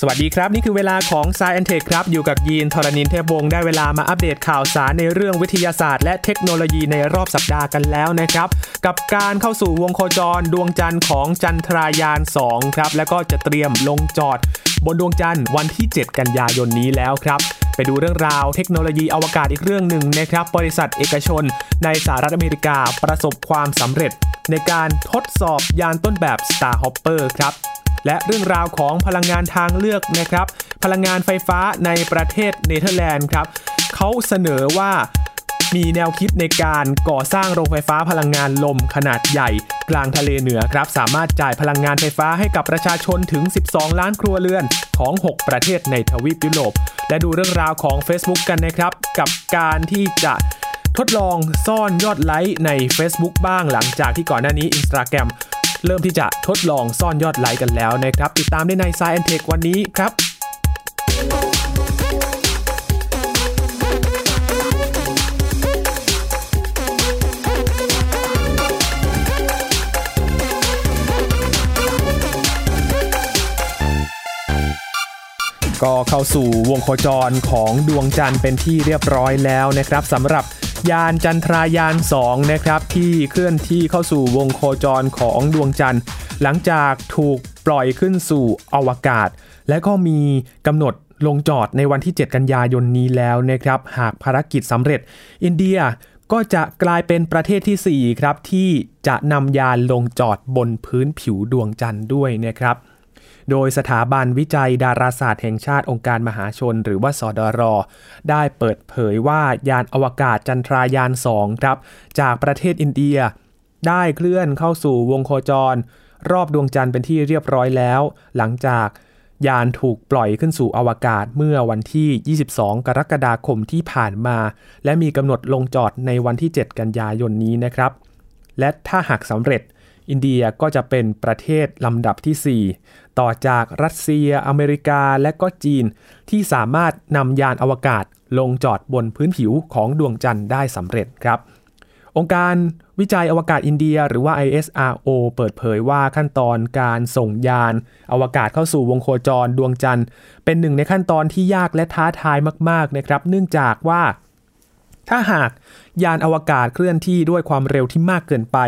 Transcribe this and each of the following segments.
สวัสดีครับ นี่คือเวลาของ s ซ e อนเทคครับ อยู่กับยีนทรณินเทพวงศ์ได้เวลามาอัปเดตข่าวสารในเรื่องวิทยาศาสตร์และเทคโนโลยีในรอบสัปดาห์กันแล้วนะครับ กับการเข้าสู่วงโคจรดวงจันทร์ของจันทรายาน 2 ครับ แล้วก็จะเตรียมลงจอด บนดวงจันทร์วันที่ 7 กันยายนนี้แล้วครับไปดูเรื่องราวเทคโนโลยีอวกาศอีกเรื่องหนึ่งนะครับ บริษัทเอกชน ในสหรัฐอเมริกาประสบความสำเร็จ ในการทดสอบยานต้นแบบ Starhopper ครับ และเรื่องราวของพลังงานทางเลือกนะครับ พลังงานไฟฟ้าในประเทศเนเธอร์แลนด์ครับเขาเสนอว่ามีแนวคิดในการก่อสร้างโรงไฟฟ้าพลังงานลมขนาดใหญ่ กลางทะเลเหนือครับ สามารถจ่ายพลังงานไฟฟ้าให้กับประชาชนถึง 12 ล้านครัวเรือนของ 6 ประเทศในทวีปยุโรป และดูเรื่องราวของ Facebook กันนะครับ กับการที่จะทดลองซ่อนยอดไลค์ใน Facebook บ้างหลังจากที่ก่อนหน้านี้ Instagram เริ่มที่จะทดลองซ่อนยอดไลค์กันแล้วนะครับ ติดตามได้ใน Science Tech วันนี้ครับก็เข้าสู่วงโคจรของดวงจันทร์เป็นที่เรียบร้อยแล้วนะครับสำหรับ ยานจันทรายาน 2 นะครับ ที่เคลื่อนที่เข้าสู่วงโคจรของดวงจันทร์ หลังจากถูกปล่อยขึ้นสู่อวกาศ และก็มีกำหนดลงจอดในวันที่ 7 กันยายนนี้แล้วนะครับ หากภารกิจสำเร็จ อินเดียก็จะกลายเป็นประเทศที่ 4 ครับ ที่จะนำยานลงจอดบนพื้นผิวดวงจันทร์ด้วยนะครับ โดยสถาบันวิจัยดาราศาสตร์แห่งชาติองค์การมหาชน หรือว่าสดร ได้เปิดเผยว่ายานอวกาศจันทรายาน 2 ครับ จากประเทศอินเดีย ได้เคลื่อนเข้าสู่วงโคจร รอบดวงจันทร์เป็นที่เรียบร้อยแล้ว หลังจากยานถูกปล่อยขึ้นสู่อวกาศเมื่อวันที่ 22 กรกฎาคมที่ผ่านมา และมีกำหนดลงจอดในวันที่ 7 กันยายนนี้นะครับ และถ้าหากสำเร็จ อินเดียก็จะเป็นประเทศลำดับที่ 4 ต่อจากรัสเซีย อเมริกา และก็จีน ที่สามารถนำยานอวกาศลงจอดบนพื้นผิวของดวงจันทร์ได้สำเร็จครับ องค์การวิจัยอวกาศอินเดียหรือว่า ISRO เปิดเผยว่าขั้นตอนการส่งยานอวกาศเข้าสู่วงโคจรดวงจันทร์ เป็นหนึ่งในขั้นตอนที่ยากและท้าทายมากๆนะครับ เนื่องจากว่า ถ้าหากยานอวกาศเคลื่อนที่ด้วยความเร็วที่มากเกินไป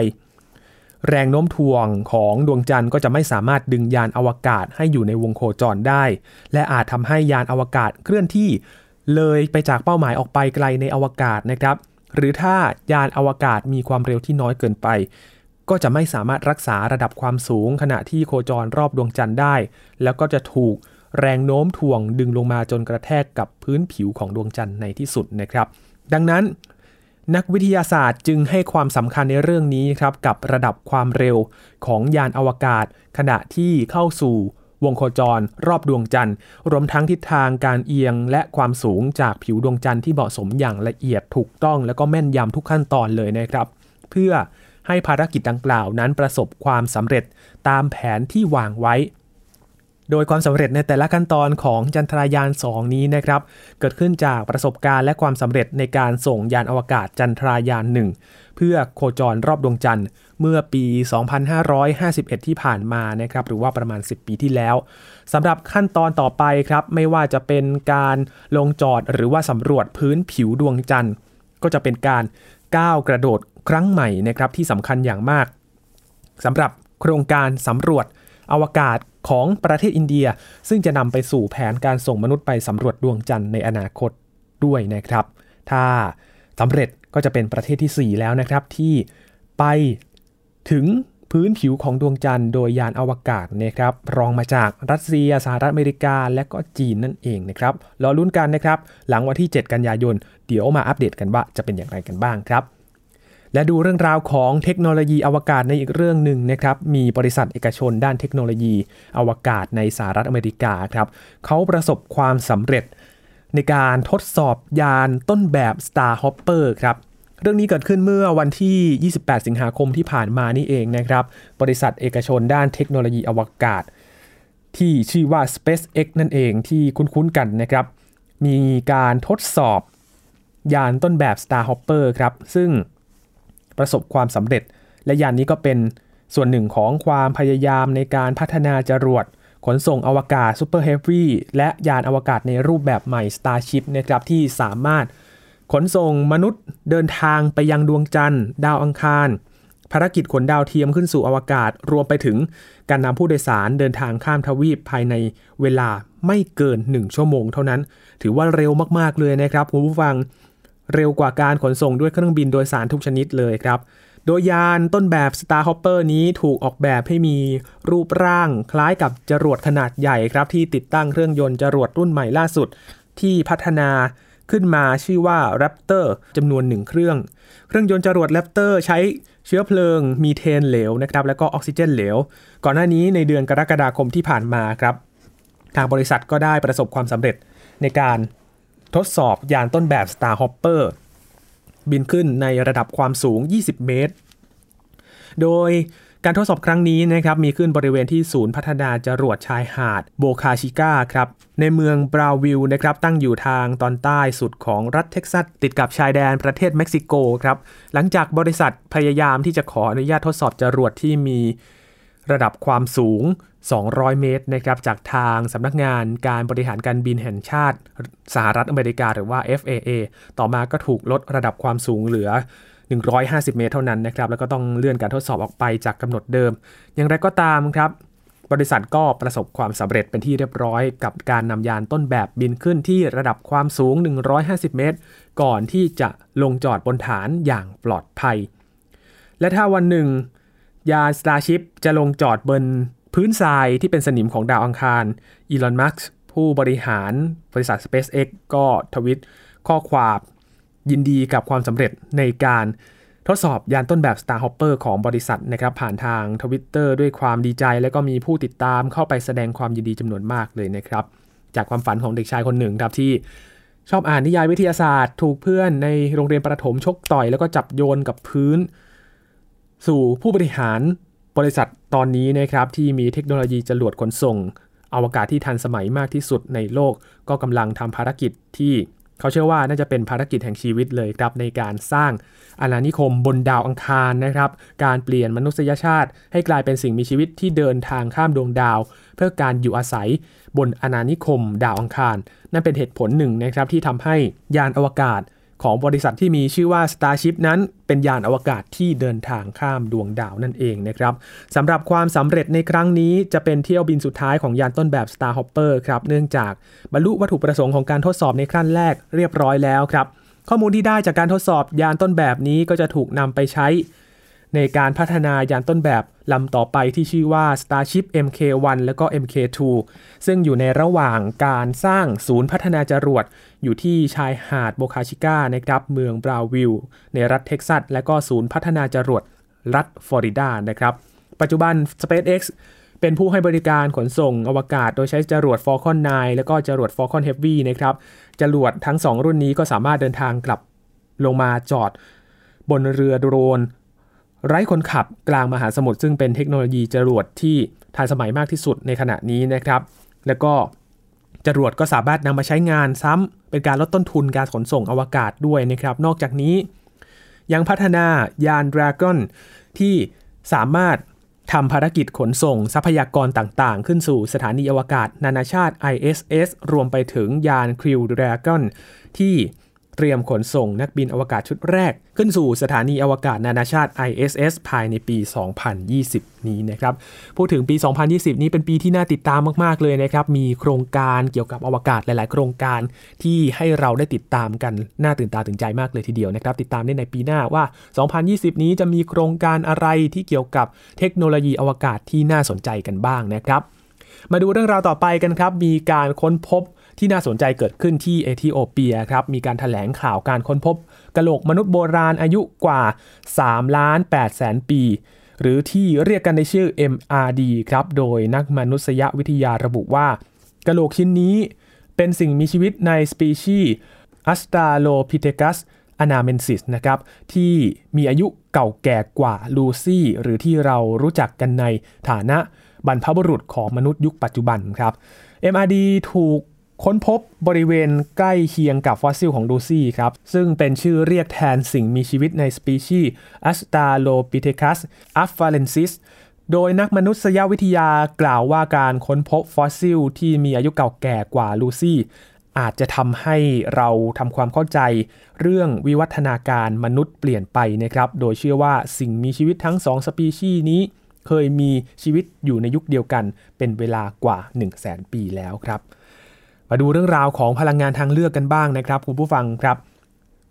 แรงโน้มถ่วงของดวงจันทร์ก็จะไม่สามารถดึงยานอวกาศให้อยู่ในวงโคจรได้ และอาจทำให้ยานอวกาศเคลื่อนที่เลยไปจากเป้าหมายออกไปไกลในอวกาศนะครับ หรือถ้ายานอวกาศมีความเร็วที่น้อยเกินไป ก็จะไม่สามารถรักษาระดับความสูงขณะที่โคจรรอบดวงจันทร์ได้ แล้วก็จะถูกแรงโน้มถ่วงดึงลงมาจนกระแทกกับพื้นผิวของดวงจันทร์ในที่สุดนะครับ ดังนั้น นักวิทยาศาสตร์จึงให้ความสำคัญในเรื่องนี้ครับกับระดับความเร็วของยานอวกาศ ขณะที่เข้าสู่วงโคจรรอบดวงจันทร์ รวมทั้งทิศทางการเอียงและความสูงจากผิวดวงจันทร์ที่เหมาะสมอย่างละเอียดถูกต้องและก็แม่นยำทุกขั้นตอนเลยนะครับ เพื่อให้ภารกิจดังกล่าวนั้นประสบความสำเร็จตามแผนที่วางไว้ โดยความสำเร็จในแต่ละขั้นตอนของจันทรายาน 2 นี้นะครับ เกิดขึ้นจากประสบการณ์และความสำเร็จในการส่งยานอวกาศจันทรายาน 1 เพื่อโคจรรอบดวงจันทร์ เมื่อปี 2551 ที่ผ่านมานะครับ หรือว่าประมาณ 10 ปีที่แล้วสำหรับขั้นตอนต่อไปครับ ไม่ว่าจะเป็นการลงจอดหรือว่าสำรวจพื้นผิวดวงจันทร์ ก็จะเป็นการก้าวกระโดดครั้งใหม่นะครับที่สำคัญอย่างมากสำหรับโครงการสำรวจอวกาศ ของประเทศอินเดีย ซึ่งจะนำไปสู่แผนการส่งมนุษย์ไปสำรวจดวงจันทร์ในอนาคตด้วยนะครับ ถ้าสำเร็จก็จะเป็นประเทศที่ 4 แล้วนะครับ ที่ไปถึงพื้นผิวของดวงจันทร์โดยยานอวกาศนะครับ รองมาจากรัสเซียสหรัฐอเมริกา และก็จีนนั่นเองนะครับรอลุ้นกันนะครับ หลังวันที่ 7 กันยายน เดี๋ยวมาอัปเดตกันว่าจะเป็นอย่างไรกันบ้างครับ และดูเรื่องราวของเทคโนโลยีอวกาศในอีกเรื่องหนึ่งนะครับ มีบริษัทเอกชนด้านเทคโนโลยีอวกาศในสหรัฐอเมริกาครับเขาประสบความสำเร็จ ในการทดสอบยานต้นแบบ Starhopper ครับเรื่องนี้เกิดขึ้นเมื่อวันที่ 28 สิงหาคมที่ผ่านมานี่เองนะครับ บริษัทเอกชนด้านเทคโนโลยีอวกาศ ที่ชื่อว่า SpaceX นั่นเองที่คุ้นๆกันนะครับ มีการทดสอบยานต้นแบบ Starhopper ครับ ซึ่ง ประสบความสำเร็จ และยานนี้ก็เป็นส่วนหนึ่งของความพยายามในการพัฒนาจรวด ขนส่งอวกาศ Super Heavy และยานอวกาศในรูปแบบใหม่ Starship นะครับที่สามารถ ขนส่งมนุษย์เดินทางไปยังดวงจันทร์ ดาวอังคาร ภารกิจขนดาวเทียมขึ้นสู่อวกาศ รวมไปถึงการนำผู้โดยสารเดินทางข้ามทวีปภายในเวลาไม่เกิน 1 ชั่วโมงเท่านั้น ถือว่าเร็วมากๆเลยนะครับคุณผู้ฟัง เร็วกว่าการขนส่งด้วยเครื่องบินโดยสารทุกชนิดเลยครับ โดยยานต้นแบบ Starhopper นี้ถูกออกแบบให้มีรูปร่างคล้ายกับจรวดขนาดใหญ่ครับ ที่ติดตั้งเครื่องยนต์จรวดรุ่นใหม่ล่าสุด ที่พัฒนาขึ้นมาชื่อว่า Raptor จำนวนหนึ่งเครื่อง เครื่องยนต์จรวด Raptor ใช้เชื้อเพลิงมีเทนเหลวนะครับ แล้วก็ออกซิเจนเหลว ก่อนหน้านี้ในเดือนกรกฎาคมที่ผ่านมาครับ ทางบริษัทก็ได้ประสบความสำเร็จในการ ทดสอบยานต้นแบบ Starhopper บินขึ้นในระดับความสูง 20 เมตร โดยการทดสอบครั้งนี้นะครับมีขึ้นบริเวณที่ศูนย์พัฒนาจรวดชายหาดโบคาชิก้าครับในเมืองบราวน์สวิลล์นะครับตั้งอยู่ทางตอนใต้สุดของรัฐเท็กซัส ติดกับชายแดนประเทศเม็กซิโกครับหลังจากบริษัทพยายามที่จะขออนุญาตทดสอบจรวดที่มีระดับความสูง 200 เมตรนะครับจากทางสำนักงานการบริหารการบินแห่งชาติสหรัฐอเมริกาหรือว่า FAA ต่อมาก็ถูกลดระดับความสูงเหลือ 150 เมตรเท่านั้นนะครับแล้วก็ต้องเลื่อนการทดสอบออกไปจากกำหนดเดิม อย่างไรก็ตามครับ บริษัทก็ประสบความสำเร็จเป็นที่เรียบร้อยกับการนำยานต้นแบบบินขึ้นที่ระดับความสูง 150 เมตร ก่อนที่จะลงจอดบนฐานอย่างปลอดภัย และถ้าวันหนึ่งยาน Starship จะลงจอดบน พื้นทรายที่เป็นสนิมของดาวอังคารอีลอนมัสก์ผู้บริหารบริษัท SpaceX ก็ทวิตข้อความยินดีกับความสำเร็จในการทดสอบยานต้นแบบ Starhopper ของบริษัทนะครับผ่านทางทวิตเตอร์ด้วยความดีใจ และก็มีผู้ติดตามเข้าไปแสดงความยินดีจำนวนมากเลยนะครับ จากความฝันของเด็กชายคนหนึ่งครับที่ชอบอ่านนิยายวิทยาศาสตร์ ถูกเพื่อนในโรงเรียนประถมชกต่อย แล้วก็จับโยนกับพื้น สู่ผู้บริหาร บริษัทตอนนี้นะครับที่มีเทคโนโลยีจรวดขนส่งอวกาศที่ทันสมัยมากที่สุดในโลก ก็กำลังทำภารกิจที่เขาเชื่อว่าน่าจะเป็นภารกิจแห่งชีวิตเลยครับในการสร้างอาณานิคมบนดาวอังคารนะครับ การเปลี่ยนมนุษยชาติ ให้กลายเป็นสิ่งมีชีวิตที่เดินทางข้ามดวงดาว เพื่อการอยู่อาศัยบนอาณานิคมดาวอังคาร นั่นเป็นเหตุผลหนึ่งนะครับที่ทำให้ยานอวกาศ ของบริษัทที่มีชื่อว่า Starship นั้นเป็นยานอวกาศที่เดินทางข้ามดวงดาวนั่นเองนะครับสำหรับความสำเร็จในครั้งนี้จะเป็นเที่ยวบินสุดท้ายของยานต้นแบบ Starhopper ครับเนื่องจากบรรลุวัตถุประสงค์ของการทดสอบในขั้นแรกเรียบร้อยแล้วครับข้อมูลที่ได้จากการทดสอบยานต้นแบบนี้ก็จะถูกนำไปใช้ ในการพัฒนายานต้นแบบ ลำต่อไปที่ชื่อว่า Starship Mk1 แล้วก็ Mk2 ซึ่งอยู่ในระหว่างการสร้างศูนย์พัฒนาจรวด อยู่ที่ชายหาดโบคาชิก้านะครับเมืองบราวิล ในรัฐเท็กซัส และก็ศูนย์พัฒนาจรวดรัฐฟลอริดานะครับ ปัจจุบัน SpaceX เป็นผู้ให้บริการขนส่งอวกาศโดยใช้จรวด Falcon 9 แล้วก็จรวด Falcon Heavy นะครับ จรวดทั้ง 2 รุ่นนี้ก็สามารถเดินทางกลับลงมาจอด บนเรือโดรน ไร้คนขับกลางมหาสมุทรซึ่งเป็นเทคโนโลยีจรวดที่ทันสมัยมากที่สุดในขณะนี้นะครับ แล้วก็จรวดก็สามารถนำมาใช้งานซ้ำเป็นการลดต้นทุนการขนส่งอวกาศด้วยนะครับ นอกจากนี้ ยังพัฒนายาน Dragon ที่สามารถทำภารกิจขนส่งทรัพยากรต่างๆ ขึ้นสู่สถานีอวกาศ นานาชาติ ISS รวมไปถึงยาน Crew Dragon ที่ เตรียมขนส่งนักบินอวกาศชุดแรก ขึ้นสู่สถานีอวกาศนานาชาติ ISS ภายในปี 2020 นี้นะครับ พูดถึงปี 2020 นี้เป็นปีที่น่าติดตามมาก ๆ เลยนะครับ มีโครงการเกี่ยวกับอวกาศหลาย ๆ โครงการที่ให้เราได้ติดตามกัน น่าตื่นตาตื่นใจมากเลยทีเดียวนะครับ ติดตามได้ในปีหน้าว่า 2020 นี้จะมีโครงการอะไรที่เกี่ยวกับเทคโนโลยีอวกาศที่น่าสนใจกันบ้างนะครับ มาดูเรื่องราวต่อไปกันครับ มีการค้นพบ ที่น่าสนใจเกิดขึ้นที่เอธิโอเปียครับ มีการถแถลงข่าวการค้นพบกะโหลกมนุษย์โบราณอายุกว่า3ล้าน8แสนปี หรือที่เรียกกันในชื่อ MRD ครับ โดยนักมนุษยวิทยาระบุว่ากะโหลกชิ้นนี้เป็นสิ่งมีชีวิตในสปีชีส์ Australopithecus anamensis นะครับที่มีอายุเก่าแก่กว่าลูซี่ หรือที่เรารู้จักกันในฐานะบรรพบุรุษของมนุษย์ยุคปัจจุบันครับ MRD ถูก ค้นพบบริเวณใกล้เคียงกับฟอสซิลของลูซี่ครับ ซึ่งเป็นชื่อเรียกแทนสิ่งมีชีวิตในสปีชีส์ a s t a l o p i t h e c u s a f a r e n s i s โดยนักมนุษยวิทยากล่าวว่าการค้นพบฟอสซิลที่มีอายุเก่าแก่กว่าลูซี่ อาจจะทำให้เราทำความเข้าใจ เรื่องวิวัฒนาการมนุษย์เปลี่ยนไปนะครับ โดยเชื่อว่าสิ่งมีชีวิตทั้งสองสปีชีส์นี้ เคยมีชีวิตอยู่ในยุคเดียวกัน เป็นเวลากว่า 1 0 0 0 0แปีแล้วครับ มาดูเรื่องราวของพลังงานทางเลือกกันบ้างนะครับคุณผู้ฟังครับ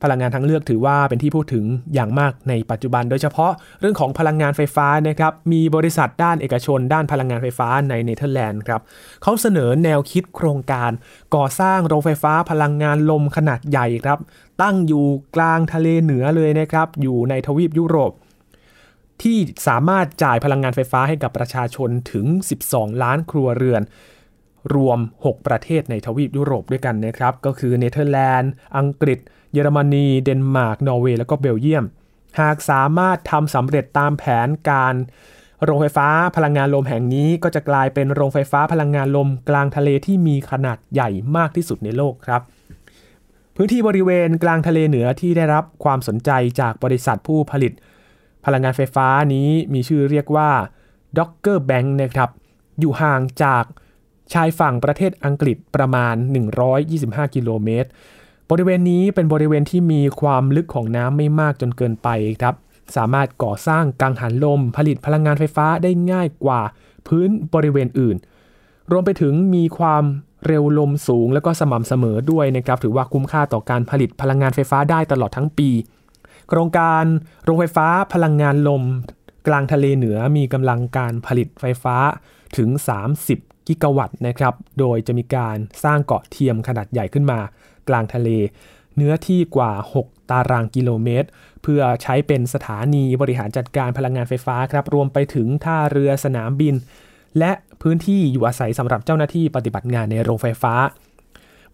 พลังงานทางเลือกถือว่าเป็นที่พูดถึงอย่างมากในปัจจุบัน โดยเฉพาะเรื่องของพลังงานไฟฟ้านะครับมีบริษัทด้านเอกชน ด้านพลังงานไฟฟ้าในเนเธอร์แลนด์ครับเขาเสนอแนวคิดโครงการ ก่อสร้างโรงไฟฟ้าพลังงานลมขนาดใหญ่ครับ ตั้งอยู่กลางทะเลเหนือเลยนะครับอยู่ในทวีปยุโรปที่สามารถจ่ายพลังงานไฟฟ้าให้กับประชาชนถึง 12 ล้านครัวเรือน รวม 6 ประเทศในทวีปยุโรปด้วยกันนะครับ ก็คือเนเธอร์แลนด์ อังกฤษ เยอรมนี เดนมาร์ก นอร์เวย์ แล้วก็เบลเยียม หากสามารถทำสำเร็จตามแผนการ โรงไฟฟ้าพลังงานลมแห่งนี้ก็จะกลายเป็นโรงไฟฟ้าพลังงานลมกลางทะเลที่มีขนาดใหญ่มากที่สุดในโลกครับพื้นที่บริเวณกลางทะเลเหนือที่ได้รับความสนใจจากบริษัทผู้ผลิต พลังงานไฟฟ้านี้มีชื่อเรียกว่า Docker Bank นะครับ อยู่ห่างจาก ชายฝั่งประเทศอังกฤษประมาณ 125 กิโลเมตร บริเวณนี้เป็นบริเวณที่มีความลึกของน้ำไม่มากจนเกินไปครับ สามารถก่อสร้างกังหันลมผลิตพลังงานไฟฟ้าได้ง่ายกว่าพื้นบริเวณอื่น รวมไปถึงมีความเร็วลมสูงและก็สม่ำเสมอด้วยนะครับ ถือว่าคุ้มค่าต่อการผลิตพลังงานไฟฟ้าได้ตลอดทั้งปี โครงการโรงไฟฟ้าพลังงานลม กลางทะเลเหนือมีกำลังการผลิตไฟฟ้าถึง 30 กิกะวัตต์นะครับ โดยจะมีการสร้างเกาะเทียมขนาดใหญ่ขึ้นมา กลางทะเล เนื้อที่กว่า 6 ตารางกิโลเมตร เพื่อใช้เป็นสถานีบริหารจัดการพลังงานไฟฟ้าครับ รวมไปถึงท่าเรือสนามบิน และพื้นที่อยู่อาศัยสำหรับเจ้าหน้าที่ปฏิบัติงานในโรงไฟฟ้า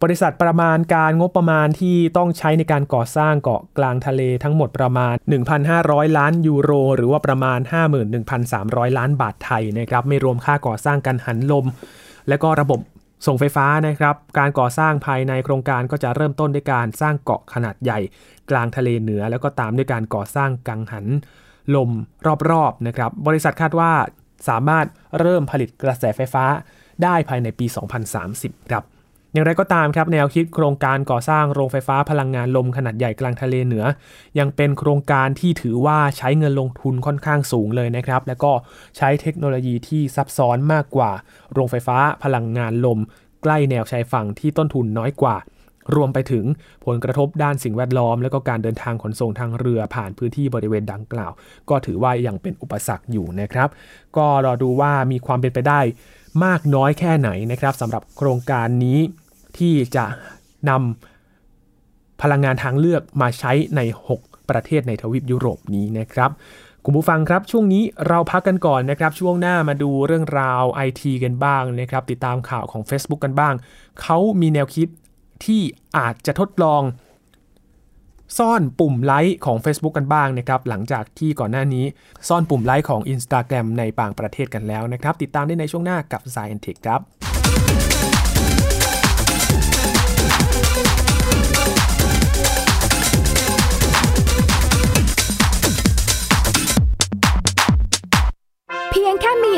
บริษัทประมาณการงบประมาณที่ต้องใช้ในการก่อสร้างเกาะกลางทะเลทั้งหมดประมาณ 1,500 ล้านยูโร หรือว่าประมาณ 51,300 ล้านบาทไทยนะครับไม่รวมค่าก่อสร้างกันหันลม และก็ระบบส่งไฟฟ้านะครับการก่อสร้างภายในโครงการก็จะเริ่มต้นด้วยการสร้างเกาะขนาดใหญ่ กลางทะเลเหนือ แล้วก็ตามด้วยการก่อสร้างกังหันลมรอบๆนะครับบริษัทคาดว่าสามารถเริ่มผลิตกระแสไฟฟ้าได้ภายในปี 2030 ครับ อย่างไรก็ตามครับแนวคิดโครงการก่อสร้างโรงไฟฟ้าพลังงานลมขนาดใหญ่กลางทะเลเหนือ ยังเป็นโครงการที่ถือว่าใช้เงินลงทุนค่อนข้างสูงเลยนะครับ แล้วก็ใช้เทคโนโลยีที่ซับซ้อนมากกว่า โรงไฟฟ้าพลังงานลม ใกล้แนวชายฝั่งที่ต้นทุนน้อยกว่า รวมไปถึงผลกระทบด้านสิ่งแวดล้อม และก็การเดินทางขนส่งทางเรือผ่านพื้นที่บริเวณดังกล่าว ก็ถือว่ายังเป็นอุปสรรคอยู่นะครับ ก็รอดูว่ามีความเป็นไปได้มากน้อยแค่ไหนนะครับสำหรับโครงการนี้ ที่จะนำพลังงานทางเลือกมาใช้ใน 6 ประเทศในทวีปยุโรปนี้นะครับคุณผู้ฟังครับ ช่วงนี้เราพักกันก่อนนะครับ ช่วงหน้ามาดูเรื่องราวไอทีกันบ้างนะครับ ติดตามข่าวของ Facebook กันบ้าง เขามีแนวคิดที่อาจจะทดลอง ซ่อนปุ่มไลค์ของ Facebook กันบ้างนะครับ หลังจากที่ก่อนหน้านี้ ซ่อนปุ่มไลค์ของ Instagram ในบางประเทศกันแล้วนะครับ ติดตามได้ในช่วงหน้ากับ s c i e n Tech ครับ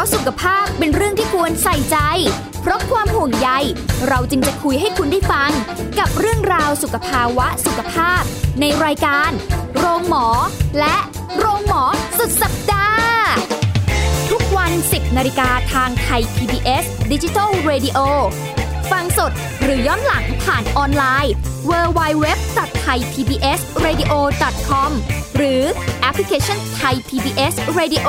ราะสุขภาพเป็นเรื่องที่ควรใส่ใจ เพราะความห่วงใย เราจึงจะคุยให้คุณได้ฟัง กับเรื่องราวสุขภาวะสุขภาพ ในรายการ โรงหมอ และโรงหมอสุดสัปดาห์ ทุกวัน 10นาฬิกาทางไทย PBS d i g i ดิจิ Radio ฟังสดหรือย้อนหลังผ่านออนไลน์ www.thaipbsradio.com หรือแอปพลิเคชัน Thai PBS Radio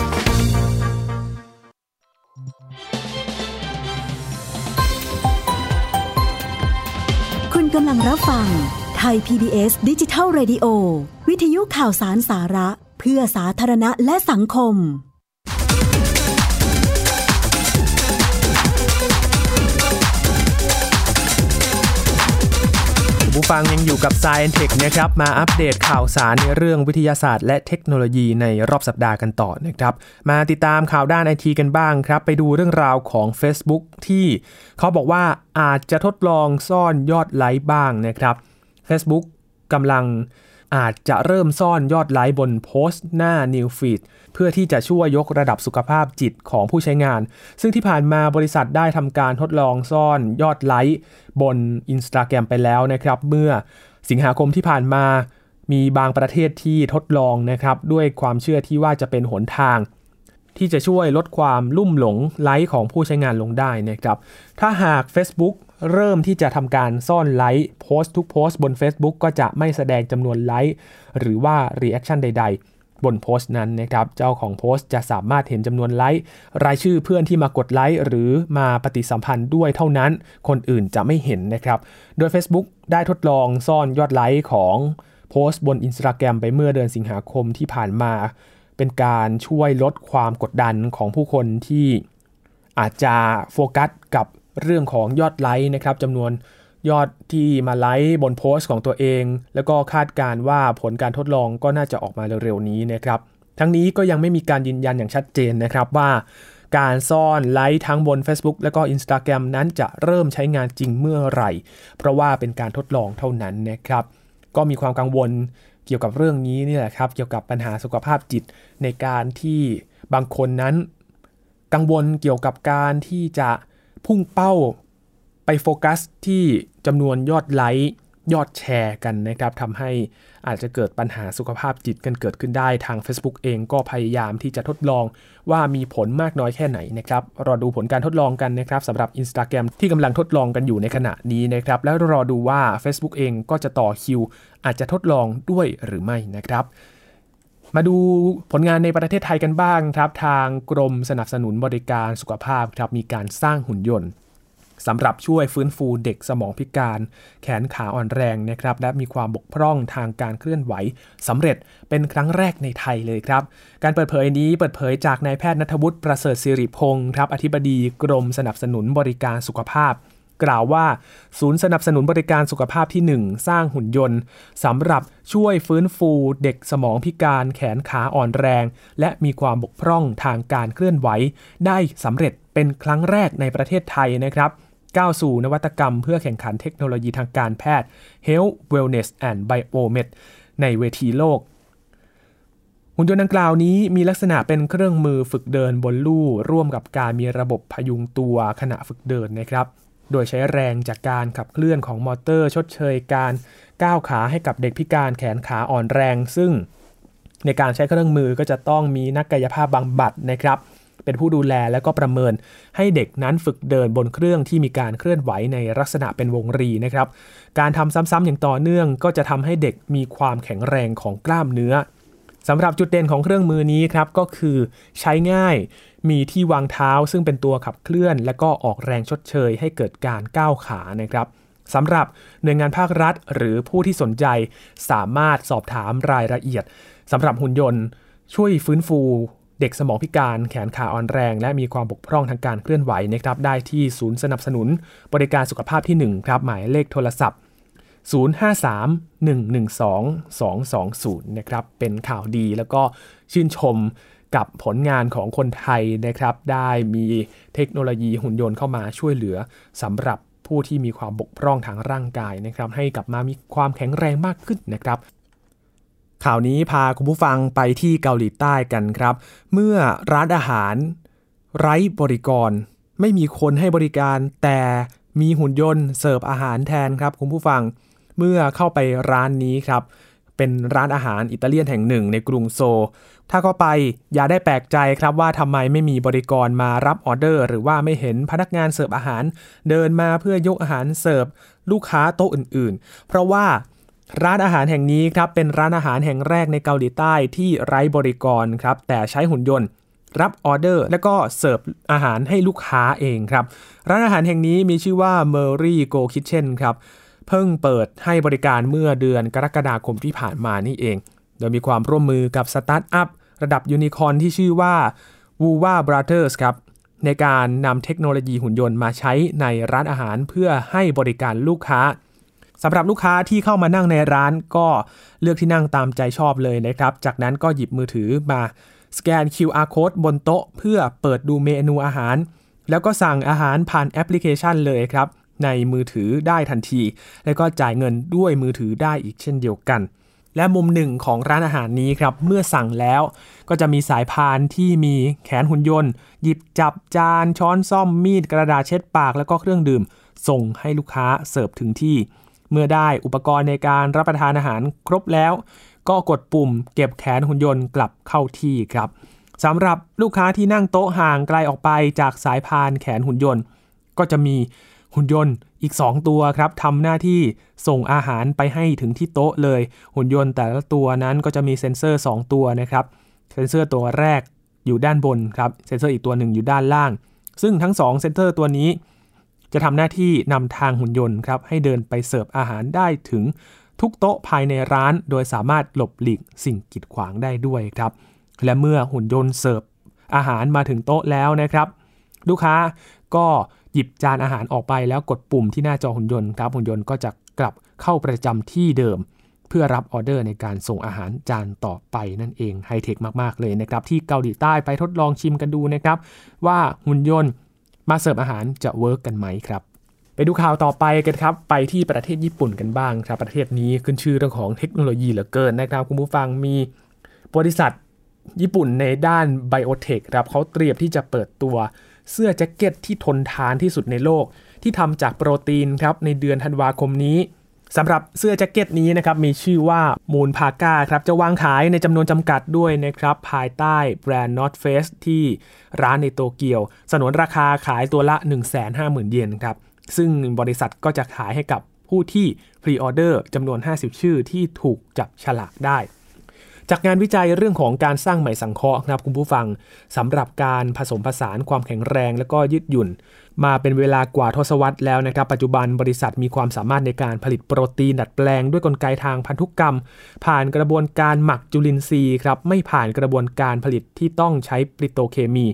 กำลังรับฟังไทย PBS ดิจิทัล Radio วิทยุข่าวสารสาระ เพื่อสาธารณะและสังคม ผู้ฟังยังอยู่กับ Science Tech นะครับมาอัปเดตข่าวสารในเรื่องวิทยาศาสตร์ และเทคโนโลยีในรอบสัปดาห์กันต่อนะครับมาติดตามข่าวด้านไอทีกันบ้างครับไปดูเรื่องราวของ Facebook ที่เขาบอกว่าอาจจะทดลองซ่อนยอดไลค์บ้างนะครับ Facebook กำลัง อาจจะเริ่มซ่อนยอดไลค์บนโพสต์หน้า New Feed เพื่อที่จะช่วยยกระดับสุขภาพจิตของผู้ใช้งาน ซึ่งที่ผ่านมาบริษัทได้ทำการทดลองซ่อนยอดไลค์บน Instagram ไปแล้วนะครับ เมื่อสิงหาคมที่ผ่านมามีบางประเทศที่ทดลองนะครับ ด้วยความเชื่อที่ว่าจะเป็นหนทาง ที่จะช่วยลดความลุ่มหลงไลค์ของผู้ใช้งานลงได้นะครับ ถ้าหาก Facebook เริ่มที่จะทำการซ่อนไลค์โพสต์ทุกโพสต์บน Facebook ก็จะไม่แสดงจำนวนไลค์หรือว่า reaction ใด ๆ บนโพสต์นั้นนะครับ เจ้าของโพสต์จะสามารถเห็นจำนวนไลค์รายชื่อเพื่อนที่มากดไลค์หรือมาปฏิสัมพันธ์ด้วยเท่านั้น คนอื่นจะไม่เห็นนะครับ โดย Facebook ได้ทดลองซ่อนยอดไลค์ของโพสต์บน Instagram ไปเมื่อเดือนสิงหาคมที่ผ่านมา เป็นการช่วยลดความกดดันของผู้คนที่อาจจะโฟกัสกับ เรื่องของยอดไลค์นะครับจำนวนยอดที่มาไลค์บนโพสต์ของตัวเอง แล้วก็คาดการว่าผลการทดลองก็น่าจะออกมาเร็วๆนี้นะครับ ทั้งนี้ก็ยังไม่มีการยืนยันอย่างชัดเจนนะครับว่า การซ่อนไลค์ทั้งบน Facebook และก็ Instagram นั้นจะเริ่มใช้งานจริงเมื่อไหร่ เพราะว่าเป็นการทดลองเท่านั้นนะครับ ก็มีความกังวลเกี่ยวกับเรื่องนี้นี่แหละครับ เกี่ยวกับปัญหาสุขภาพจิตในการที่บางคนนั้น กังวลเกี่ยวกับการที่จะ พุ่งเป้าไปโฟกัสที่จำนวนยอดไลค์ยอดแชร์กันนะครับทำให้อาจจะเกิดปัญหาสุขภาพจิตกันเกิดขึ้นได้ทาง Facebook เองก็พยายามที่จะทดลองว่ามีผลมากน้อยแค่ไหนนะครับรอดูผลการทดลองกันนะครับสำหรับ Instagram ที่กำลังทดลองกันอยู่ในขณะนี้นะครับ แล้วรอดูว่า Facebook เองก็จะต่อคิว อาจจะทดลองด้วยหรือไม่นะครับ มาดูผลงานในประเทศไทยกันบ้างครับ ทางกรมสนับสนุนบริการสุขภาพครับมีการสร้างหุ่นยนต์สำหรับช่วยฟื้นฟูเด็กสมองพิการ แขนขาอ่อนแรงนะครับ และมีความบกพร่องทางการเคลื่อนไหวสำเร็จเป็นครั้งแรกในไทยเลยครับ การเปิดเผยนี้เปิดเผยจากนายแพทย์นัทวุฒิประเสริฐสิริพงศ์ครับ อธิบดีกรมสนับสนุนบริการสุขภาพ กล่าวว่า ศูนย์สนับสนุนบริการสุขภาพที่ 1 สร้างหุ่นยนต์สำหรับช่วยฟื้นฟูเด็กสมองพิการแขนขาอ่อนแรง และมีความบกพร่องทางการเคลื่อนไหว ได้สำเร็จเป็นครั้งแรกในประเทศไทยนะครับก้าวสู่นวัตกรรมเพื่อแข่งขันเทคโนโลยีทางการแพทย์ Health Wellness and Biomed ในเวทีโลก หุ่นยนต์ดังกล่าวนี้มีลักษณะเป็นเครื่องมือฝึกเดินบนลู่ร่วมกับการมีระบบพยุงตัวขณะฝึกเดินนะครับ โดยใช้แรงจากการขับเคลื่อนของมอเตอร์ ชดเชยการก้าวขาให้กับเด็กพิการแขนขาอ่อนแรง ซึ่งในการใช้เครื่องมือก็จะต้องมีนักกายภาพบำบัดนะครับ เป็นผู้ดูแลและก็ประเมินให้เด็กนั้นฝึกเดินบนเครื่องที่มีการเคลื่อนไหวในลักษณะเป็นวงรีนะครับ การทำซ้ำๆอย่างต่อเนื่องก็จะทำให้เด็กมีความแข็งแรงของกล้ามเนื้อ สำหรับจุดเด่นของเครื่องมือนี้ครับก็คือใช้ง่ายมีที่วางเท้าซึ่งเป็นตัวขับเคลื่อน และก็ออกแรงชดเชยให้เกิดการก้าวขานะครับสำหรับหน่วยงานภาครัฐ หรือผู้ที่สนใจสามารถสอบถามรายละเอียดสำหรับหุ่นยนต์ ช่วยฟื้นฟูเด็กสมองพิการแขนขาอ่อนแรง และมีความบกพร่องทางการเคลื่อนไหวนะครับได้ที่ศูนย์สนับสนุนบริการสุขภาพที่1ครับหมายเลขโทรศัพท์ 053-112-220 นะครับ เป็นข่าวดีแล้วก็ชื่นชมกับผลงานของคนไทยนะครับ ได้มีเทคโนโลยีหุ่นยนต์เข้ามาช่วยเหลือสำหรับผู้ที่มีความบกพร่องทางร่างกายนะครับ ให้กลับมามีความแข็งแรงมากขึ้นนะครับ ข่าวนี้พาคุณผู้ฟังไปที่เกาหลีใต้กันครับ เมื่อร้านอาหาร ไร้บริกร ไม่มีคนให้บริการแต่มีหุ่นยนต์เสิร์ฟอาหารแทนครับคุณผู้ฟัง เมื่อเข้าไปร้านนี้ครับ เป็นร้านอาหารอิตาเลียนแห่งหนึ่งในกรุงโซลถ้าเข้าไปอย่าได้แปลกใจครับว่าทำไมไม่มีบริกรมารับออเดอร์ หรือว่าไม่เห็นพนักงานเสิร์ฟอาหาร เดินมาเพื่อยกอาหารเสิร์ฟลูกค้าโต๊ะอื่นๆ เพราะว่าร้านอาหารแห่งนี้ครับเป็นร้านอาหารแห่งแรกในเกาหลีใต้ที่ไร้บริกรครับแต่ใช้หุ่นยนต์ รับออเดอร์แล้วก็เสิร์ฟอาหารให้ลูกค้าเองครับ ร้านอาหารแห่งนี้มีชื่อว่า Merry-Go Kitchen ครับ เพิ่งเปิดให้บริการเมื่อเดือนกรกฎาคมที่ผ่านมานี่เอง โดยมีความร่วมมือกับสตาร์ทอัพระดับยูนิคอนที่ชื่อว่า w u w a Brothers ครับ ในการนำเทคโนโลยีหุ่นยนต์มาใช้ในร้านอาหารเพื่อให้บริการลูกค้าสำหรับลูกค้าที่เข้ามานั่งในร้านก็เลือกที่นั่งตามใจชอบเลยนะครับ จากนั้นก็หยิบมือถือมาสแกน QR code บนโต๊ะ เพื่อเปิดดูเมนูอาหาร แล้วก็สั่งอาหารผ่านแอปพลิเคชันเลยครับ ในมือถือได้ทันที แล้วก็จ่ายเงินด้วยมือถือได้อีกเช่นเดียวกันและมุมหนึ่งของร้านอาหารนี้ครับเมื่อสั่งแล้วก็จะมีสายพานที่มีแขนหุ่นยนต์ หยิบจับจานช้อนซ่อมมีดกระดาษเช็ดปากแล้วก็เครื่องดื่ม ส่งให้ลูกค้าเสิร์ฟถึงที่ เมื่อได้อุปกรณ์ในการรับประทานอาหารครบแล้ว ก็กดปุ่มเก็บแขนหุ่นยนต์กลับเข้าที่ครับสำหรับลูกค้าที่นั่งโต๊ะห่างไกลออกไปจากสายพานแขนหุ่นยนต์ ก็จะมี หุ่นยนต์อีก 2 ตัวครับทำหน้าที่ส่งอาหารไปให้ถึงที่โต๊ะเลย หุ่นยนต์แต่ละตัวนั้นก็จะมีเซ็นเซอร์ 2 ตัวนะครับ เซ็นเซอร์ตัวแรกอยู่ด้านบนครับ เซ็นเซอร์อีกตัวหนึ่งอยู่ด้านล่าง ซึ่งทั้ง 2 เซ็นเซอร์ตัวนี้ จะทำหน้าที่นำทางหุ่นยนต์ครับให้เดินไปเสิร์ฟอาหารได้ถึงทุกโต๊ะภายในร้าน โดยสามารถหลบหลีกสิ่งกีดขวางได้ด้วยครับ และเมื่อหุ่นยนต์เสิร์ฟอาหารมาถึงโต๊ะแล้วนะครับ ลูกค้าก็ หยิบจานอาหารออกไปแล้วกดปุ่มที่หน้าจอหุ่นยนต์ครับหุ่นยนต์ก็จะกลับเข้าประจำที่เดิม เพื่อรับออเดอร์ในการส่งอาหารจานต่อไปนั่นเองไฮเทคมากๆเลยนะครับที่เกาหลีใต้ไปทดลองชิมกันดูนะครับ ว่าหุ่นยนต์มาเสิร์ฟอาหารจะ work กันไหมครับไปดูข่าวต่อไปกันครับ ไปที่ประเทศญี่ปุ่นกันบ้างครับ ประเทศนี้ขึ้นชื่อเรื่องของเทคโนโลยีเหลือเกินนะครับ คุณผู้ฟังมีบริษัทญี่ปุ่นในด้าน biotech ครับเขาเตรียมที่จะเปิดตัว เสื้อแจ็คเก็ตที่ทนทานที่สุดในโลก ที่ทำจากโปรตีนครับในเดือนธันวาคมนี้สำหรับเสื้อแจ็คเก็ตนี้นะครับมีชื่อว่ามูนพาก้าครับจะวางขายในจำนวนจำกัดด้วยนะครับภายใต้แบรนด์ North Face ที่ร้านในโตเกียว สนวนราคาขายตัวละ 150,000 เยนครับซึ่งบริษัทก็จะขายให้กับผู้ที่พรีออเดอร์จำนวน 50 ชื่อที่ถูกจับฉลากได้ จากงานวิจัยเรื่องของการสร้างใหม่สังเคราะห์ครับคุณผู้ฟังสำหรับการผสมผสานความแข็งแรง และก็ยืดหยุ่น มาเป็นเวลากว่าทศวรรษแล้วนะครับ ปัจจุบันบริษัทมีความสามารถในการผลิตโปรตีนดัดแปลงด้วยกลไกทางพันธุกรรม ผ่านกระบวนการหมักจุลินทรีย์ครับไม่ผ่านกระบวนการผลิตที่ต้องใช้ปริโตเคมี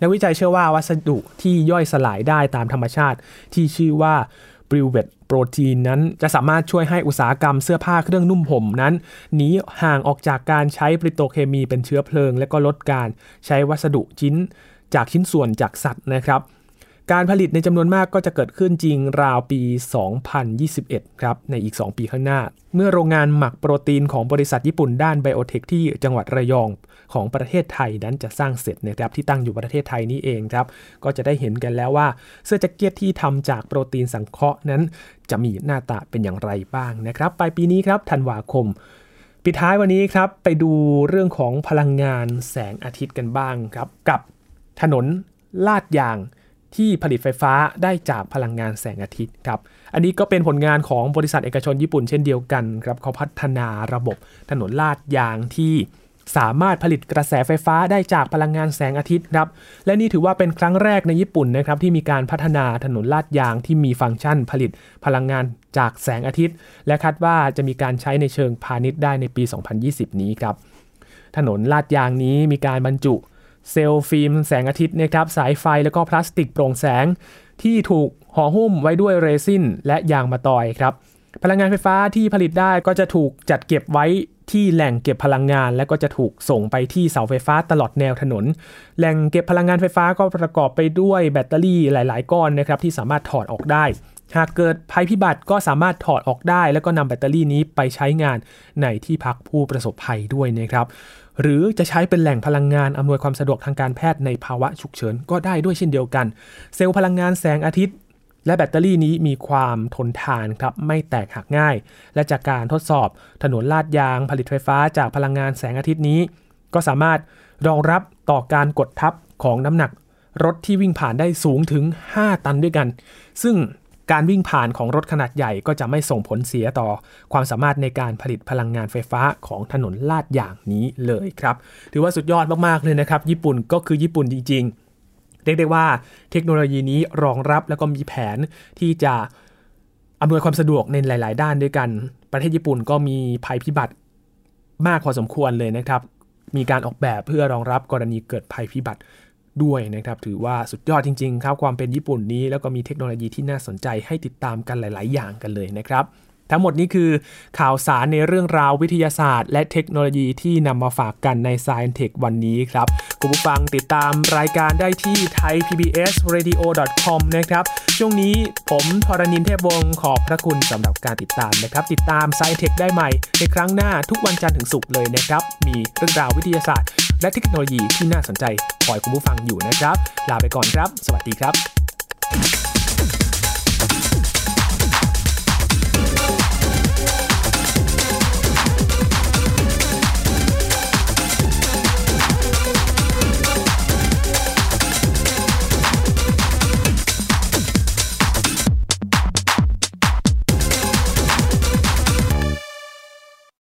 นักวิจัยเชื่อว่าวัสดุที่ย่อยสลายได้ตามธรรมชาติที่ชื่อว่าบริวเวต ปรตีนนั้น จะสามารถช่วยให้อุตสาหกรรมเสื้อผ้าเครื่องนุ่มผมนั้นหนีห่างออกจากการใช้ปริโตเคมีเป็นเชื้อเพลิง และก็ลดการใช้วัสดุชิ้น จากชิ้นส่วนจากสัตว์นะครับ การผลิตในจำนวนมากก็จะเกิดขึ้นจริงราวปี 2021 ครับ ในอีก 2 ปีข้างหน้า เมื่อโรงงานหมักโปรตีนของบริษัทญี่ปุ่นด้านไบโอเทคที่จังหวัดระยองของประเทศไทยนั้นจะสร้างเสร็จนะครับที่ตั้งอยู่ประเทศไทยนี้เองครับ ก็จะได้เห็นกันแล้วว่า เสื้อแจ็คเก็ตที่ทำจากโปรตีนสังเคราะห์นั้น จะมีหน้าตาเป็นอย่างไรบ้างนะครับปลายปีนี้ครับธันวาคมปิดท้ายวันนี้ครับไปดูเรื่องของพลังงานแสงอาทิตย์กันบ้างครับ กับถนนลาดยาง ที่ผลิตไฟฟ้าได้จากพลังงานแสงอาทิตย์ครับ อันนี้ก็เป็นผลงานของบริษัทเอกชนญี่ปุ่นเช่นเดียวกันครับเขาพัฒนาระบบถนนลาดยางที่สามารถผลิตกระแสไฟฟ้าได้จากพลังงานแสงอาทิตย์ครับ และนี่ถือว่าเป็นครั้งแรกในญี่ปุ่นนะครับที่มีการพัฒนาถนนลาดยางที่มีฟังก์ชันผลิตพลังงานจากแสงอาทิตย์ และคาดว่าจะมีการใช้ในเชิงพาณิชย์ได้ในปี 2020 นี้ครับ ถนนลาดยางนี้มีการบรรจุ เซลล์ฟิล์มแสงอาทิตย์นะครับสายไฟแล้วก็พลาสติกโปร่งแสง ที่ถูกห่อหุ้มไว้ด้วยเรซินและยางมะตอยครับพลังงานไฟฟ้าที่ผลิตได้ก็จะถูกจัดเก็บไว้ที่แหล่งเก็บพลังงาน และก็จะถูกส่งไปที่เสาไฟฟ้าตลอดแนวถนน แหล่งเก็บพลังงานไฟฟ้าก็ประกอบไปด้วยแบตเตอรี่หลาย ๆ ก้อนนะครับที่สามารถถอดออกได้ หากเกิดภัยพิบัติก็สามารถถอดออกได้ แล้วก็นำแบตเตอรี่นี้ไปใช้งานในที่พักผู้ประสบภัยด้วยนะครับ หรือจะใช้เป็นแหล่งพลังงานอำนวยความสะดวกทางการแพทย์ในภาวะฉุกเฉินก็ได้ด้วยเช่นเดียวกัน เซลล์พลังงานแสงอาทิตย์ และแบตเตอรี่นี้มีความทนทานครับไม่แตกหักง่าย และจากการทดสอบถนนลาดยางผลิตไฟฟ้าจากพลังงานแสงอาทิตย์นี้ ก็สามารถรองรับต่อการกดทับของน้ำหนักรถที่วิ่งผ่านได้สูงถึง 5 ตันด้วยกัน ซึ่ง การวิ่งผ่านของรถขนาดใหญ่ก็จะไม่ส่งผลเสียต่อ ความสามารถในการผลิตพลังงานไฟฟ้าของถนนลาดอย่างนี้เลยครับ ถือว่าสุดยอดมากๆเลยนะครับ ญี่ปุ่นก็คือญี่ปุ่นจริง ๆ เรียกได้ว่าเทคโนโลยีนี้รองรับแล้วก็มีแผนที่จะอำนวยความสะดวกในหลาย ๆ ด้านด้วยกัน ประเทศญี่ปุ่นก็มีภัยพิบัติมากพอสมควรเลยนะครับ มีการออกแบบเพื่อรองรับกรณีเกิดภัยพิบัติ ด้วยนะครับ ถือว่าสุดยอดจริงๆครับความเป็นญี่ปุ่นนี้แล้วก็มีเทคโนโลยีที่น่าสนใจให้ติดตามกันหลาย ๆ อย่างกันเลยนะครับทั้งหมดนี้คือข่าวสารในเรื่องราววิทยาศาสตร์ และเทคโนโลยีที่นำมาฝากกันใน s c i e n Tech วันนี้ครับ คุณผู้ฟังติดตามรายการได้ที่ thaipbsradio.com นะครับ ช่วงนี้ผมทรณินเทพวงศ์ขอบพระคุณสำหรับการติดตามนะครับ ติดตาม s c i e n Tech ได้ใหม่ในครั้งหน้าทุกวันจันทร์ถึงศุกร์เลยนะครับ มีเรื่องราววิทยาศาสตร์ และเทคโนโลยีที่น่าสนใจปล่อยคุณผู้ฟังอยู่นะครับ ลาไปก่อนครับ สวัสดีครับ